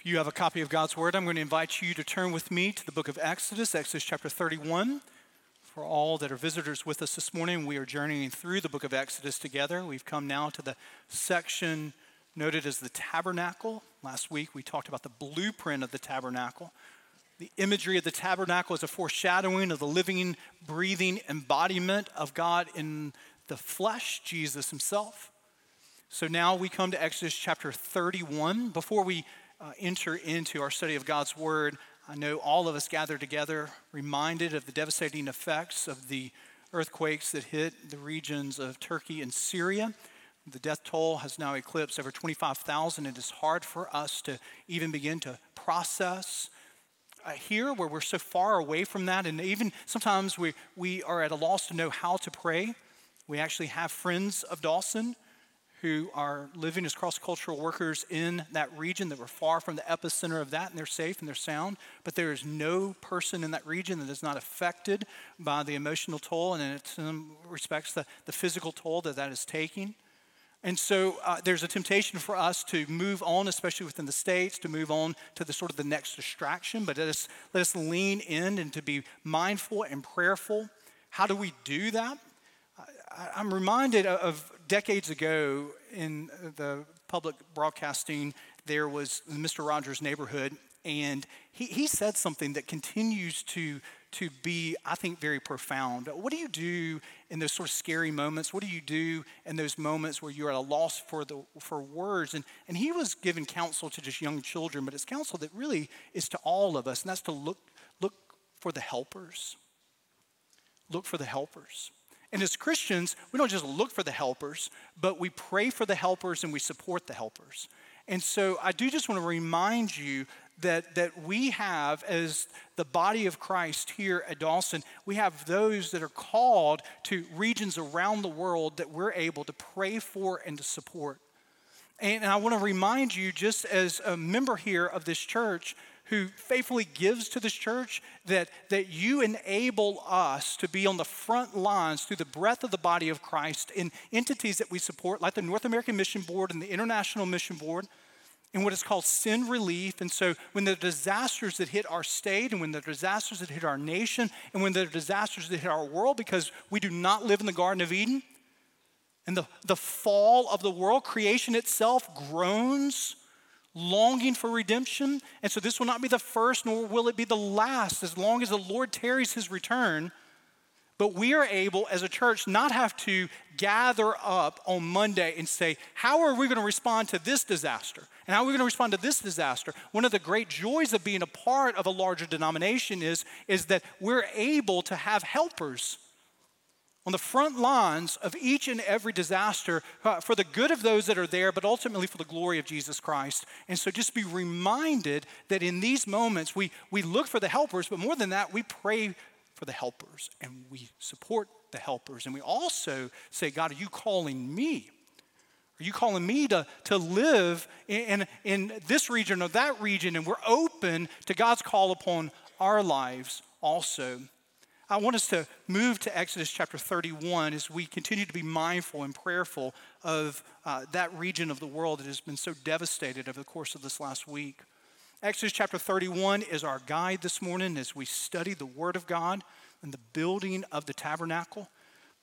If you have a copy of God's Word, I'm going to invite you to turn with me to the book of Exodus, Exodus chapter 31. For all that are visitors with us this morning, we are journeying through the book of Exodus together. We've come now to the section noted as the tabernacle. Last week we talked about the blueprint of the tabernacle. The imagery of the tabernacle is a foreshadowing of the living, breathing embodiment of God in the flesh, Jesus himself. So now we come to Exodus chapter 31. Before we uh, enter into our study of God's Word, I know all of us gathered together reminded of the devastating effects of the earthquakes that hit the regions of Turkey and Syria. The death toll has now eclipsed over 25,000. It is hard for us to even begin to process uh, here where we're so far away from that. And even sometimes we, we are at a loss to know how to pray. We actually have friends of Dawson who are living as cross cultural workers in that region that were far from the epicenter of that, and they're safe and they're sound. But there is no person in that region that is not affected by the emotional toll and, in some respects, the, the physical toll that that is taking. And so uh, there's a temptation for us to move on, especially within the states, to move on to the sort of the next distraction. But let us, let us lean in and to be mindful and prayerful. How do we do that? I, am reminded of decades ago in the public broadcasting, there was Mr. Rogers' neighborhood, and he, he said something that continues to, to be, I think, very profound. What do you do in those sort of scary moments? What do you do in those moments where you're at a loss for, the, for words? And, and he was giving counsel to just young children, but it's counsel that really is to all of us, and that's to look, look for the helpers. Look for the helpers. And as Christians, we don't just look for the helpers, but we pray for the helpers and we support the helpers. And so I do just want to remind you that, that we have, as the body of Christ here at Dawson, we have those that are called to regions around the world that we're able to pray for and to support. And I want to remind you, just as a member here of this church, who faithfully gives to this church, that, that you enable us to be on the front lines through the breadth of the body of Christ in entities that we support, like the North American Mission Board and the International Mission Board, in what is called Send Relief. And so, when the disasters that hit our state, and when the disasters that hit our nation, and when the disasters that hit our world, because we do not live in the Garden of Eden, and the, the fall of the world, creation itself groans longing for redemption. And so this will not be the first, nor will it be the last, as long as the Lord tarries his return. But we are able, as a church, not have to gather up on Monday and say, How are we going to respond to this disaster? And how are we going to respond to this disaster? One of the great joys of being a part of a larger denomination is, is that we're able to have helpers on the front lines of each and every disaster uh, for the good of those that are there, but ultimately for the glory of Jesus Christ. And so just be reminded that in these moments, we, we look for the helpers, but more than that, we pray for the helpers and we support the helpers. And we also say, God, are you calling me? Are you calling me to, to live in, in, in this region or that region? And we're open to God's call upon our lives also. I want us to move to Exodus chapter 31 as we continue to be mindful and prayerful of uh, that region of the world that has been so devastated over the course of this last week. Exodus chapter 31 is our guide this morning as we study the Word of God and the building of the tabernacle.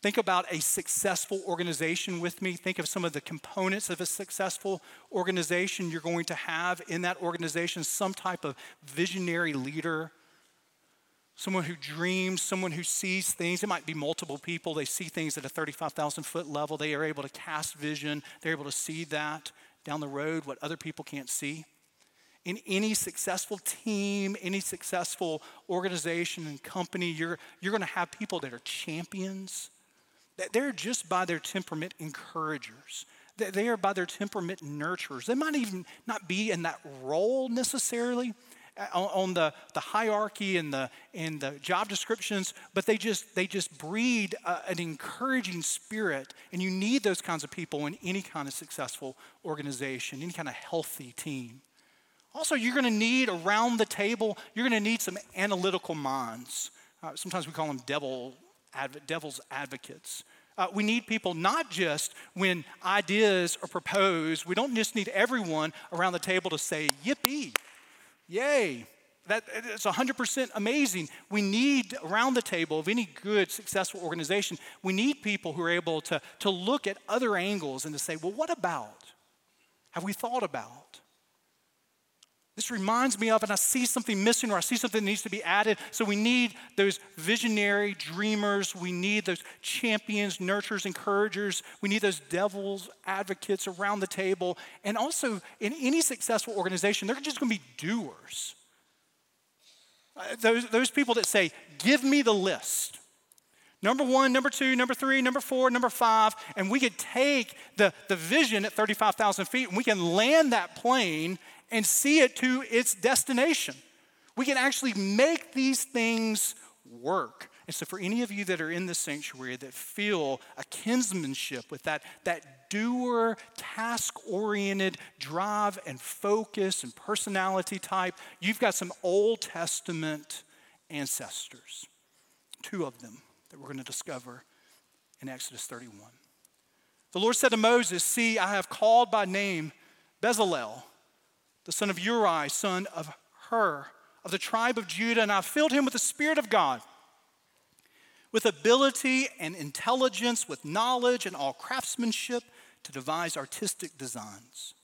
Think about a successful organization with me. Think of some of the components of a successful organization. You're going to have in that organization some type of visionary leader someone who dreams, someone who sees things. It might be multiple people. They see things at a 35,000 foot level. They are able to cast vision, they're able to see that down the road, what other people can't see. In any successful team, any successful organization and company, you're, you're going to have people that are champions. They're just by their temperament encouragers. They are by their temperament nurturers. They might even not be in that role necessarily, on the, the hierarchy and the, and the job descriptions, but they just, they just breed a, an encouraging spirit. And you need those kinds of people in any kind of successful organization, any kind of healthy team. Also, you're going to need around the table, you're going to need some analytical minds. Uh, sometimes we call them devil, adv- devil's advocates. Uh, we need people not just when ideas are proposed. We don't just need everyone around the table to say, yippee, yay. That, it's 100% amazing. We need around the table of any good, successful organization, we need people who are able to, to look at other angles and to say, well, what about? Have we thought about? This reminds me of, and I see something missing or I see something that needs to be added. So we need those visionary dreamers. We need those champions, nurturers, encouragers. We need those devils, advocates around the table. And also, in any successful organization, they're just going to be doers. Uh, those, those people that say, Give me the list. Number one, number two, number three, number four, number five, and we could take the, the vision at 35,000 feet and we can land that plane and see it to its destination. We can actually make these things work. And so, for any of you that are in the sanctuary that feel a kinsmanship with that, that doer, task oriented drive and focus and personality type, you've got some Old Testament ancestors, two of them that we're going to discover in Exodus 31. The Lord said to Moses, See, I have called by name Bezalel the son of Uri, son of Hur, of the tribe of Judah, and I filled him with the Spirit of God, with ability and intelligence, with knowledge and all craftsmanship to devise artistic designs,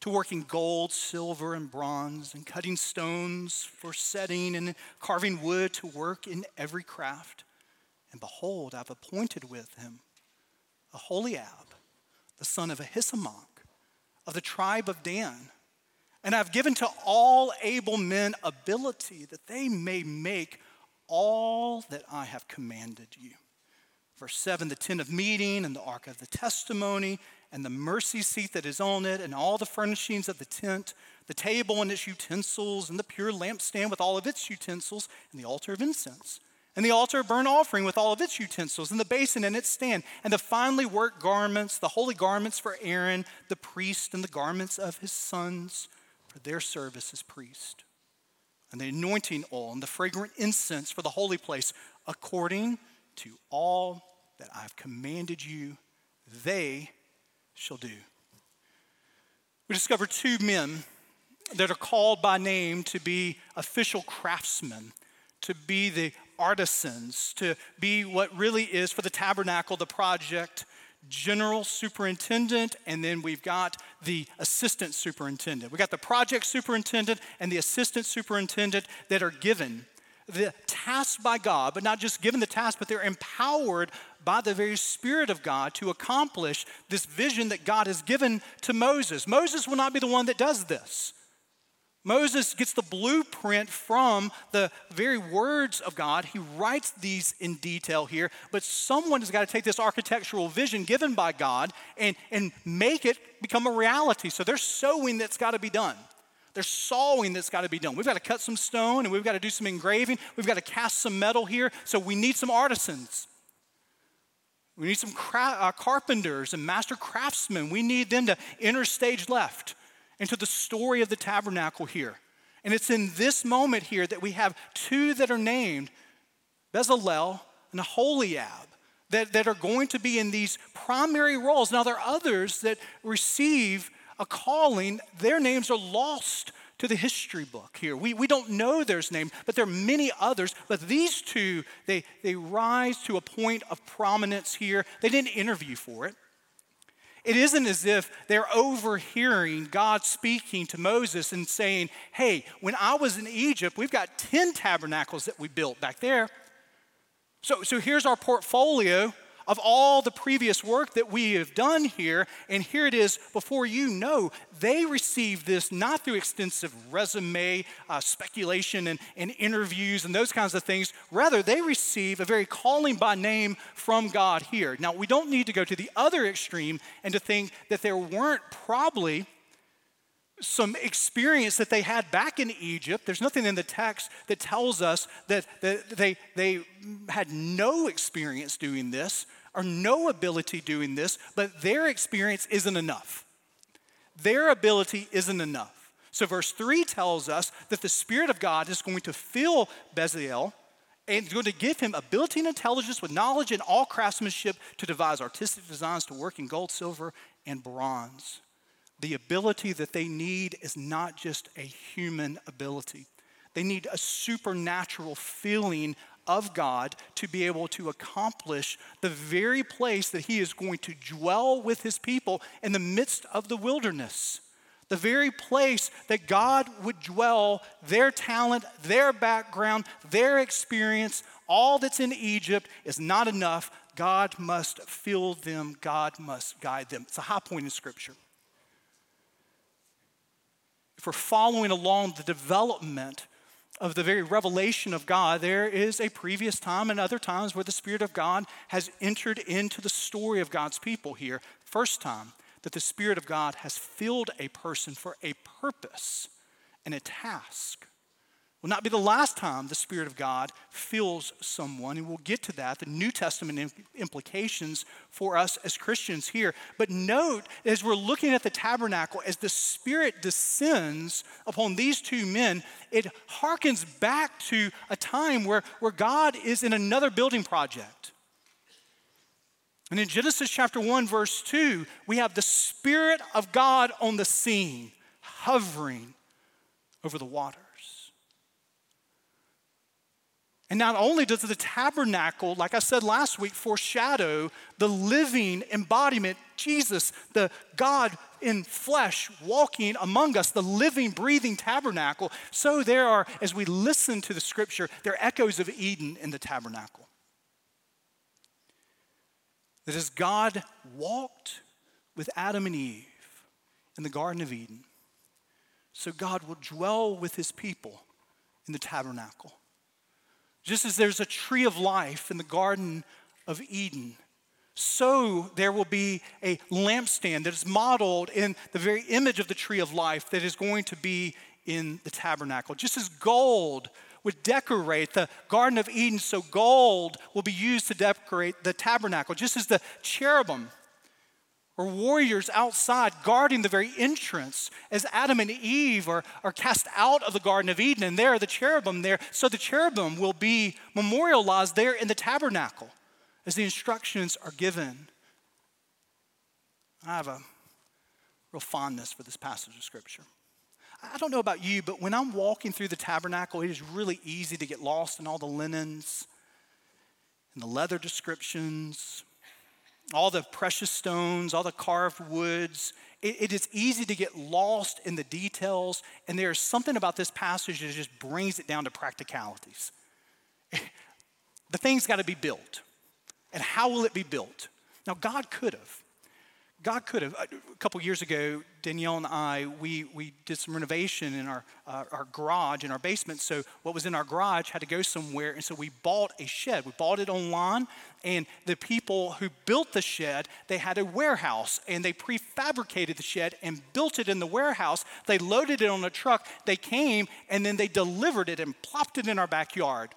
to work in gold, silver, and bronze, and cutting stones for setting, and carving wood to work in every craft. And behold, I've appointed with him Aholiab, the son of Ahisamach, of the tribe of Dan and I've given to all able men ability that they may make all that I have commanded you. Verse 7 the tent of meeting and the ark of the testimony and the mercy seat that is on it and all the furnishings of the tent, the table and its utensils and the pure lampstand with all of its utensils and the altar of incense and the altar of burnt offering with all of its utensils, and the basin and its stand, and the finely worked garments, the holy garments for Aaron, the priest, and the garments of his sons, for their service as priest, and the anointing oil and the fragrant incense for the holy place, according to all that I've commanded you, they shall do. We discover two men that are called by name to be official craftsmen, to be the artisans, to be what really is for the tabernacle, the project, general superintendent, and then we've got the assistant superintendent. We've got the project superintendent and the assistant superintendent that are given the task by God, but not just given the task, but they're empowered by the very Spirit of God to accomplish this vision that God has given to Moses. Moses will not be the one that does this. Moses gets the blueprint from the very words of God. He writes these in detail here, but someone has got to take this architectural vision given by God and, and make it become a reality. So there's sewing that's got to be done. There's sawing that's got to be done. We've got to cut some stone and we've got to do some engraving. We've got to cast some metal here. So we need some artisans. We need some cra- uh, carpenters and master craftsmen. We need them to enter stage left into the story of the tabernacle here. And it's in this moment here that we have two that are named Bezalel and Aholiab that, that are going to be in these primary roles. Now, there are others that receive a calling, their names are lost to the history book here. We, we don't know their name, but there are many others. But these two, they, they rise to a point of prominence here. They didn't interview for it. It isn't as if they're overhearing God speaking to Moses and saying, Hey, when I was in Egypt, we've got 10 tabernacles that we built back there. So, so here's our portfolio of all the previous work that we have done here. And here it is before you know, they received this not through extensive resume uh, speculation and, and interviews and those kinds of things. Rather, they receive a very calling by name from God here. Now, we don't need to go to the other extreme and to think that there weren't probably some experience that they had back in Egypt. There's nothing in the text that tells us that, that they, they had no experience doing this or no ability doing this, but their experience isn't enough. Their ability isn't enough. So, verse 3 tells us that the Spirit of God is going to fill Bezalel and it's going to give him ability and intelligence with knowledge and all craftsmanship to devise artistic designs to work in gold, silver, and bronze. The ability that they need is not just a human ability. They need a supernatural feeling of God to be able to accomplish the very place that He is going to dwell with His people in the midst of the wilderness. The very place that God would dwell, their talent, their background, their experience, all that's in Egypt is not enough. God must fill them, God must guide them. It's a high point in Scripture. If we're following along the development of the very revelation of God, there is a previous time and other times where the Spirit of God has entered into the story of God's people here. First time that the Spirit of God has filled a person for a purpose and a task will not be the last time the Spirit of God fills someone, and we'll get to that, the New Testament implications for us as Christians here. But note, as we're looking at the tabernacle, as the Spirit descends upon these two men, it harkens back to a time where, where God is in another building project. And in Genesis chapter 1, verse 2, we have the Spirit of God on the scene, hovering over the water. And not only does the tabernacle, like I said last week, foreshadow the living embodiment, Jesus, the God in flesh walking among us, the living, breathing tabernacle, so there are, as we listen to the scripture, there are echoes of Eden in the tabernacle. That as God walked with Adam and Eve in the Garden of Eden, so God will dwell with his people in the tabernacle. Just as there's a tree of life in the Garden of Eden, so there will be a lampstand that is modeled in the very image of the tree of life that is going to be in the tabernacle. Just as gold would decorate the Garden of Eden, so gold will be used to decorate the tabernacle. Just as the cherubim or warriors outside guarding the very entrance as Adam and Eve are, are cast out of the Garden of Eden, and there are the cherubim there. So the cherubim will be memorialized there in the tabernacle as the instructions are given. I have a real fondness for this passage of Scripture. I don't know about you, but when I'm walking through the tabernacle, it is really easy to get lost in all the linens and the leather descriptions all the precious stones, all the carved woods. It, it is easy to get lost in the details, and there's something about this passage that just brings it down to practicalities. the thing's got to be built. And how will it be built? Now, God could have. God could have. A couple years ago, Danielle and I, we, we did some renovation in our, uh, our garage, in our basement. So, what was in our garage had to go somewhere. And so, we bought a shed. We bought it online. And the people who built the shed, they had a warehouse. And they prefabricated the shed and built it in the warehouse. They loaded it on a truck. They came and then they delivered it and plopped it in our backyard.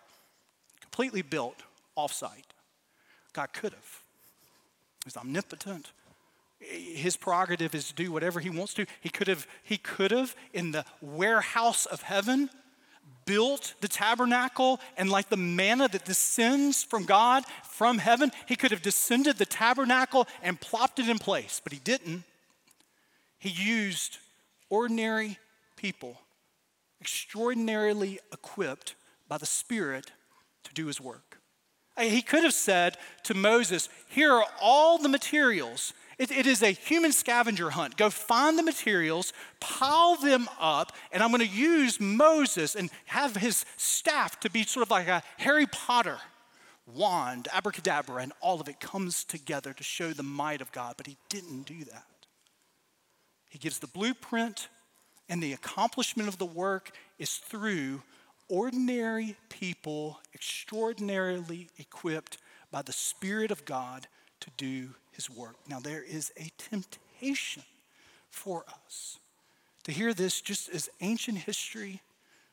Completely built offsite. God could have. He's omnipotent his prerogative is to do whatever he wants to. He could have, he could have in the warehouse of heaven built the tabernacle and like the manna that descends from God from heaven, he could have descended the tabernacle and plopped it in place, but he didn't. He used ordinary people, extraordinarily equipped by the Spirit to do his work. He could have said to Moses, Here are all the materials it, it is a human scavenger hunt. Go find the materials, pile them up, and I'm going to use Moses and have his staff to be sort of like a Harry Potter wand, abracadabra, and all of it comes together to show the might of God. But he didn't do that. He gives the blueprint, and the accomplishment of the work is through ordinary people, extraordinarily equipped by the Spirit of God to do his work. Now, there is a temptation for us to hear this just as ancient history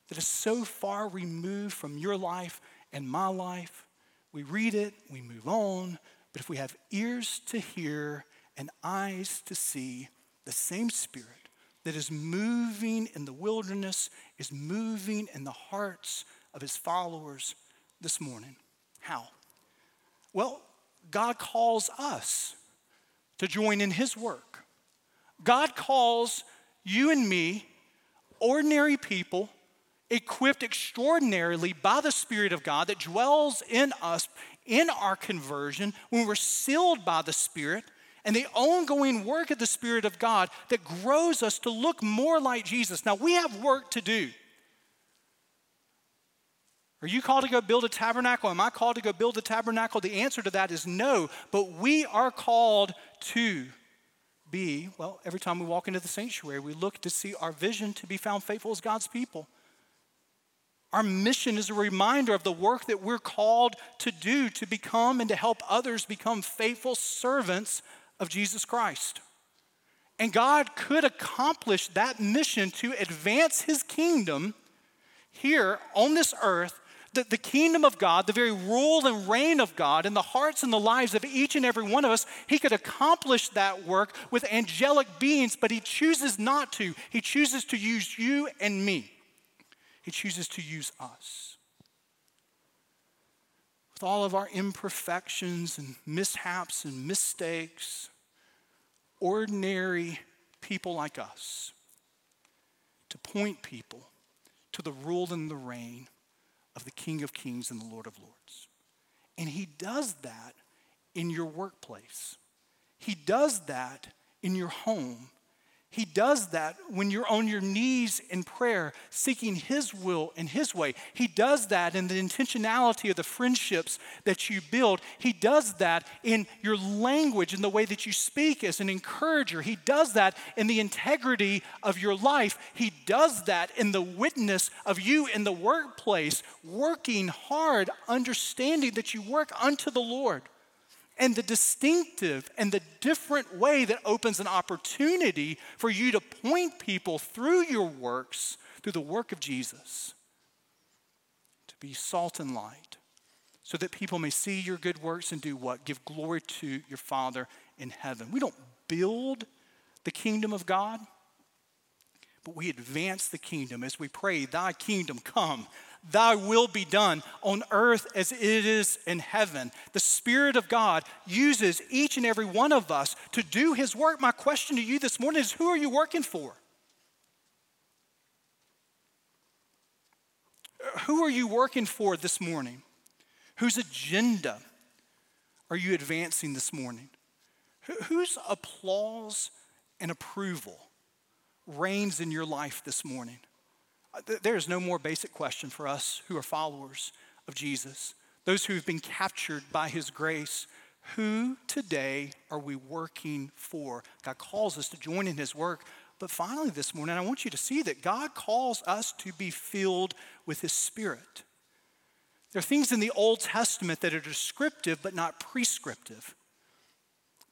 that is so far removed from your life and my life. We read it, we move on, but if we have ears to hear and eyes to see, the same Spirit that is moving in the wilderness is moving in the hearts of his followers this morning. How? Well, God calls us to join in His work. God calls you and me, ordinary people, equipped extraordinarily by the Spirit of God that dwells in us in our conversion when we're sealed by the Spirit and the ongoing work of the Spirit of God that grows us to look more like Jesus. Now, we have work to do. Are you called to go build a tabernacle? Am I called to go build a tabernacle? The answer to that is no, but we are called to be, well, every time we walk into the sanctuary, we look to see our vision to be found faithful as God's people. Our mission is a reminder of the work that we're called to do to become and to help others become faithful servants of Jesus Christ. And God could accomplish that mission to advance his kingdom here on this earth the, the kingdom of God, the very rule and reign of God in the hearts and the lives of each and every one of us, he could accomplish that work with angelic beings, but he chooses not to. He chooses to use you and me, he chooses to use us. With all of our imperfections and mishaps and mistakes, ordinary people like us, to point people to the rule and the reign of the King of Kings and the Lord of Lords. And he does that in your workplace. He does that in your home. He does that when you're on your knees in prayer, seeking His will and His way. He does that in the intentionality of the friendships that you build. He does that in your language, in the way that you speak as an encourager. He does that in the integrity of your life. He does that in the witness of you in the workplace, working hard, understanding that you work unto the Lord and the distinctive and the different way that opens an opportunity for you to point people through your works, through the work of Jesus, to be salt and light, so that people may see your good works and do what? Give glory to your Father in heaven. We don't build the kingdom of God, but we advance the kingdom as we pray, Thy kingdom come, Thy will be done on earth as it is in heaven. The Spirit of God uses each and every one of us to do His work. My question to you this morning is who are you working for? Who are you working for this morning? Whose agenda are you advancing this morning? Whose applause and approval reigns in your life this morning? There is no more basic question for us who are followers of Jesus, those who have been captured by his grace. Who today are we working for? God calls us to join in his work. But finally, this morning, I want you to see that God calls us to be filled with his spirit. There are things in the Old Testament that are descriptive but not prescriptive.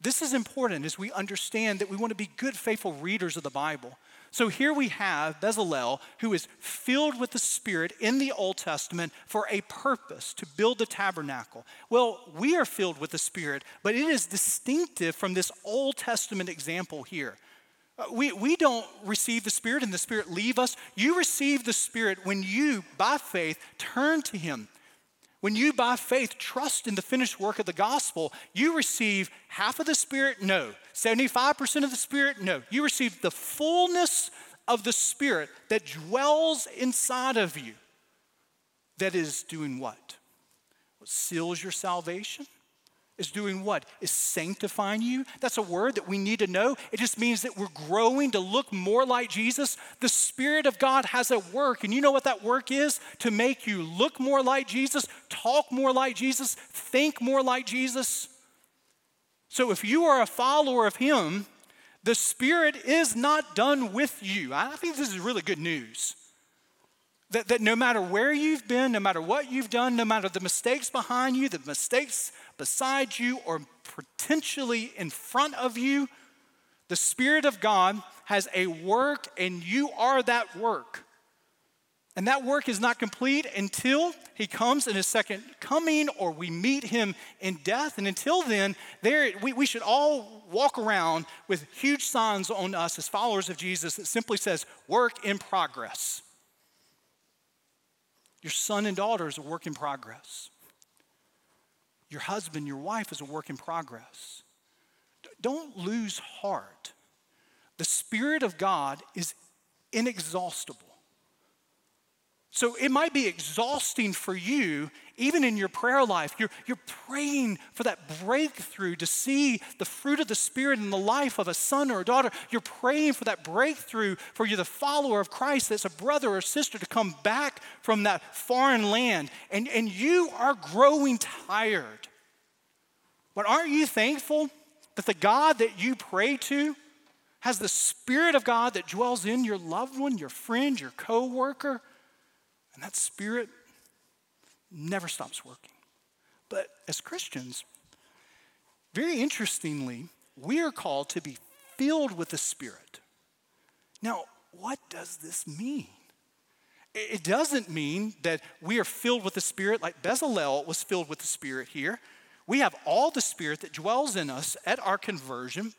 This is important as we understand that we want to be good, faithful readers of the Bible. So here we have Bezalel, who is filled with the Spirit in the Old Testament for a purpose to build the tabernacle. Well, we are filled with the Spirit, but it is distinctive from this Old Testament example here. Uh, we, we don't receive the Spirit and the Spirit leave us. You receive the Spirit when you, by faith, turn to Him. When you, by faith, trust in the finished work of the gospel, you receive half of the Spirit? No. 75% of the Spirit? No. You receive the fullness of the Spirit that dwells inside of you. That is doing what? What seals your salvation? Is doing what? Is sanctifying you. That's a word that we need to know. It just means that we're growing to look more like Jesus. The Spirit of God has a work, and you know what that work is? To make you look more like Jesus, talk more like Jesus, think more like Jesus. So if you are a follower of Him, the Spirit is not done with you. I think this is really good news. That, that no matter where you've been, no matter what you've done, no matter the mistakes behind you, the mistakes beside you, or potentially in front of you, the Spirit of God has a work and you are that work. And that work is not complete until he comes in his second coming or we meet him in death. And until then, there, we, we should all walk around with huge signs on us as followers of Jesus that simply says, work in progress. Your son and daughter is a work in progress. Your husband, your wife is a work in progress. Don't lose heart. The Spirit of God is inexhaustible. So it might be exhausting for you, even in your prayer life. You're, you're praying for that breakthrough to see the fruit of the Spirit in the life of a son or a daughter. You're praying for that breakthrough for you, the follower of Christ, that's a brother or sister, to come back from that foreign land. And, and you are growing tired. But aren't you thankful that the God that you pray to has the Spirit of God that dwells in your loved one, your friend, your co worker? And that Spirit never stops working. But as Christians, very interestingly, we are called to be filled with the Spirit. Now, what does this mean? It doesn't mean that we are filled with the Spirit like Bezalel was filled with the Spirit here. We have all the Spirit that dwells in us at our conversion.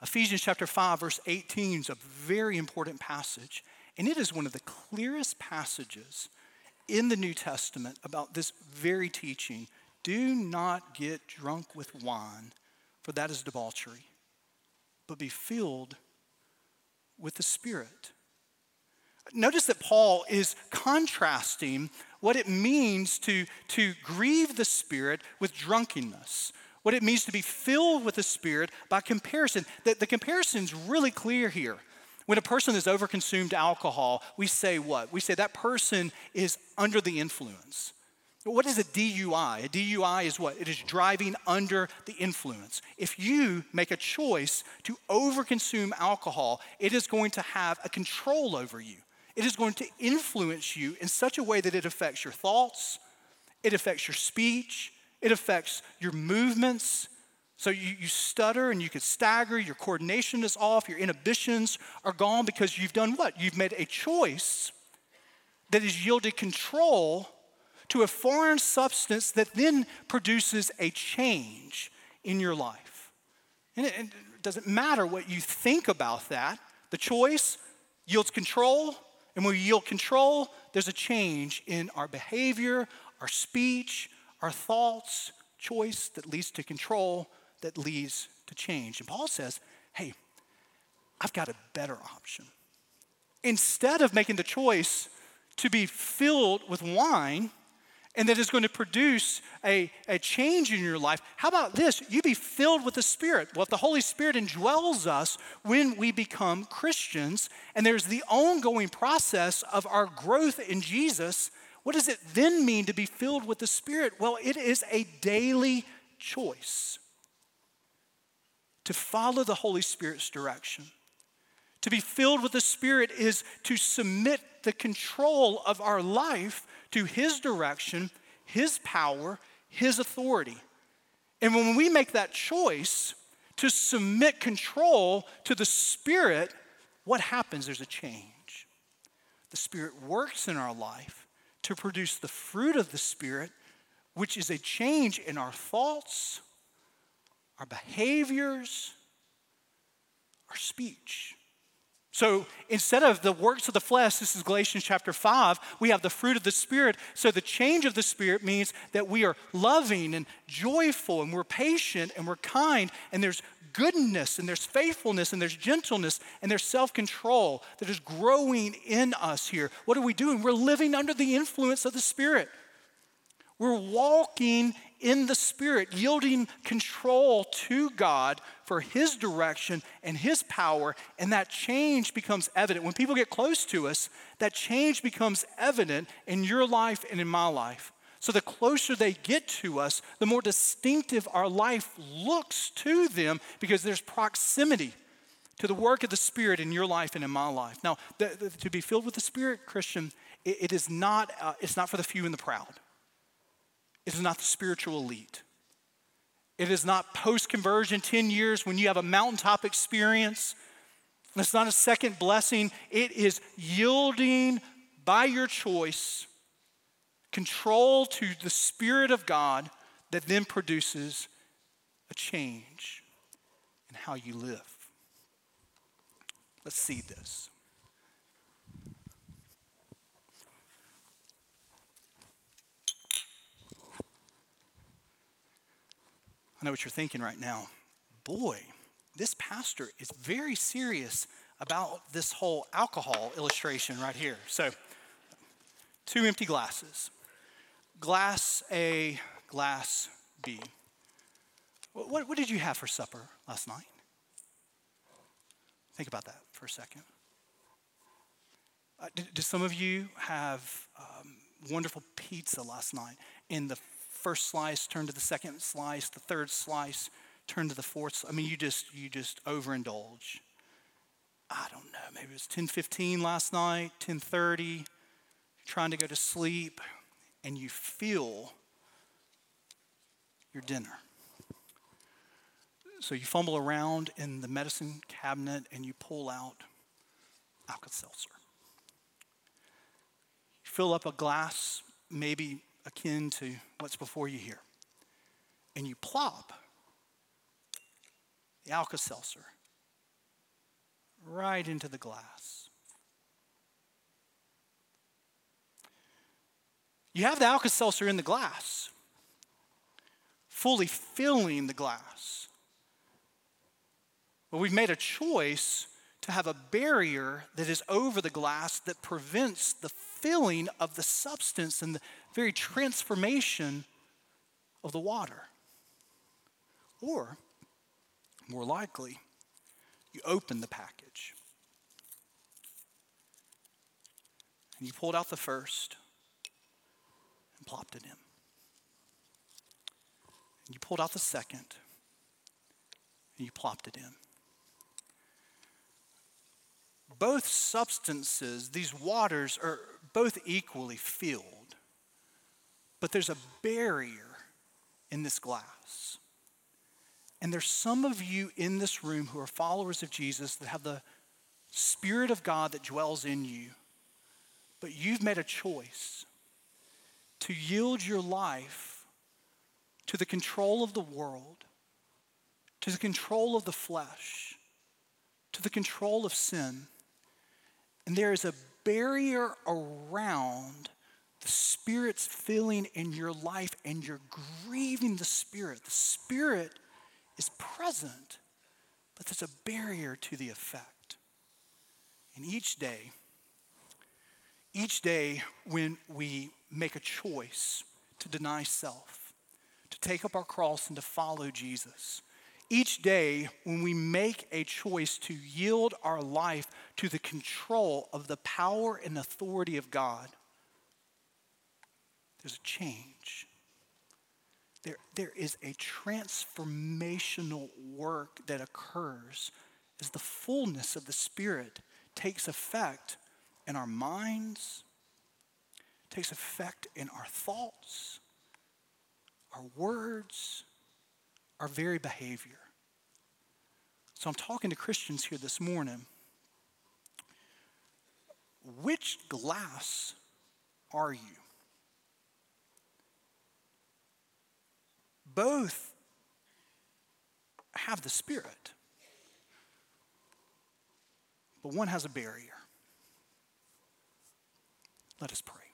Ephesians chapter 5, verse 18 is a very important passage. And it is one of the clearest passages in the New Testament about this very teaching. Do not get drunk with wine, for that is debauchery, but be filled with the Spirit. Notice that Paul is contrasting what it means to, to grieve the Spirit with drunkenness, what it means to be filled with the Spirit by comparison. The, the comparison is really clear here. When a person is overconsumed alcohol, we say what? We say that person is under the influence. What is a DUI? A DUI is what? It is driving under the influence. If you make a choice to overconsume alcohol, it is going to have a control over you. It is going to influence you in such a way that it affects your thoughts, it affects your speech, it affects your movements, so you, you stutter and you can stagger, your coordination is off, your inhibitions are gone because you've done what? You've made a choice that has yielded control to a foreign substance that then produces a change in your life. And it, it doesn't matter what you think about that, the choice yields control, and when we yield control, there's a change in our behavior, our speech, our thoughts, choice that leads to control that leads to change. And Paul says, hey, I've got a better option. Instead of making the choice to be filled with wine and that is going to produce a, a change in your life, how about this? You be filled with the Spirit. Well, if the Holy Spirit indwells us when we become Christians, and there's the ongoing process of our growth in Jesus, what does it then mean to be filled with the Spirit? Well, it is a daily choice to follow the Holy Spirit's direction. To be filled with the Spirit is to submit the control of our life to His direction, His power, His authority. And when we make that choice to submit control to the Spirit, what happens? There's a change. The Spirit works in our life to produce the fruit of the Spirit, which is a change in our thoughts, our behaviors, our speech. So instead of the works of the flesh, this is Galatians chapter 5, we have the fruit of the Spirit. So the change of the Spirit means that we are loving and joyful and we're patient and we're kind and there's goodness and there's faithfulness and there's gentleness and there's self control that is growing in us here. What are we doing? We're living under the influence of the Spirit. We're walking in the Spirit, yielding control to God for His direction and His power, and that change becomes evident. When people get close to us, that change becomes evident in your life and in my life. So the closer they get to us, the more distinctive our life looks to them because there's proximity to the work of the Spirit in your life and in my life. Now, the, the, to be filled with the Spirit, Christian, it, it is not, uh, it's not for the few and the proud. It is not the spiritual elite. It is not post conversion, 10 years when you have a mountaintop experience. It's not a second blessing. It is yielding by your choice control to the Spirit of God that then produces a change in how you live. Let's see this. I know what you're thinking right now. Boy, this pastor is very serious about this whole alcohol illustration right here. So, two empty glasses glass A, glass B. What, what, did you have for supper last night? Think about that for a second. Uh, did, some of you have um, wonderful pizza last night? In the first slice, turn to the second slice, the third slice, turn to the fourth. I mean, you just you just overindulge. I don't know. Maybe it was 10:15 last night, 10:30. Trying to go to sleep, and you feel your dinner. So you fumble around in the medicine cabinet and you pull out Alka Seltzer. You fill up a glass, maybe akin to what's before you here, and you plop the Alka Seltzer right into the glass. You have the Alka Seltzer in the glass, fully filling the glass. But we've made a choice to have a barrier that is over the glass that prevents the filling of the substance and the very transformation of the water. Or, more likely, you open the package and you pulled out the first and plopped it in. And you pulled out the second and you plopped it in both substances, these waters, are both equally filled, but there's a barrier in this glass. And there's some of you in this room who are followers of Jesus that have the Spirit of God that dwells in you, but you've made a choice to yield your life to the control of the world, to the control of the flesh, to the control of sin and there is a barrier around the Spirit's filling in your life, and you're grieving the Spirit. The Spirit is present, but there's a barrier to the effect. And each day, each day when we make a choice to deny self, to take up our cross and to follow Jesus, each day, when we make a choice to yield our life to the control of the power and authority of God, there's a change. There, there is a transformational work that occurs as the fullness of the Spirit takes effect in our minds, takes effect in our thoughts, our words, our very behavior. So I'm talking to Christians here this morning. Which glass are you? Both have the Spirit, but one has a barrier. Let us pray.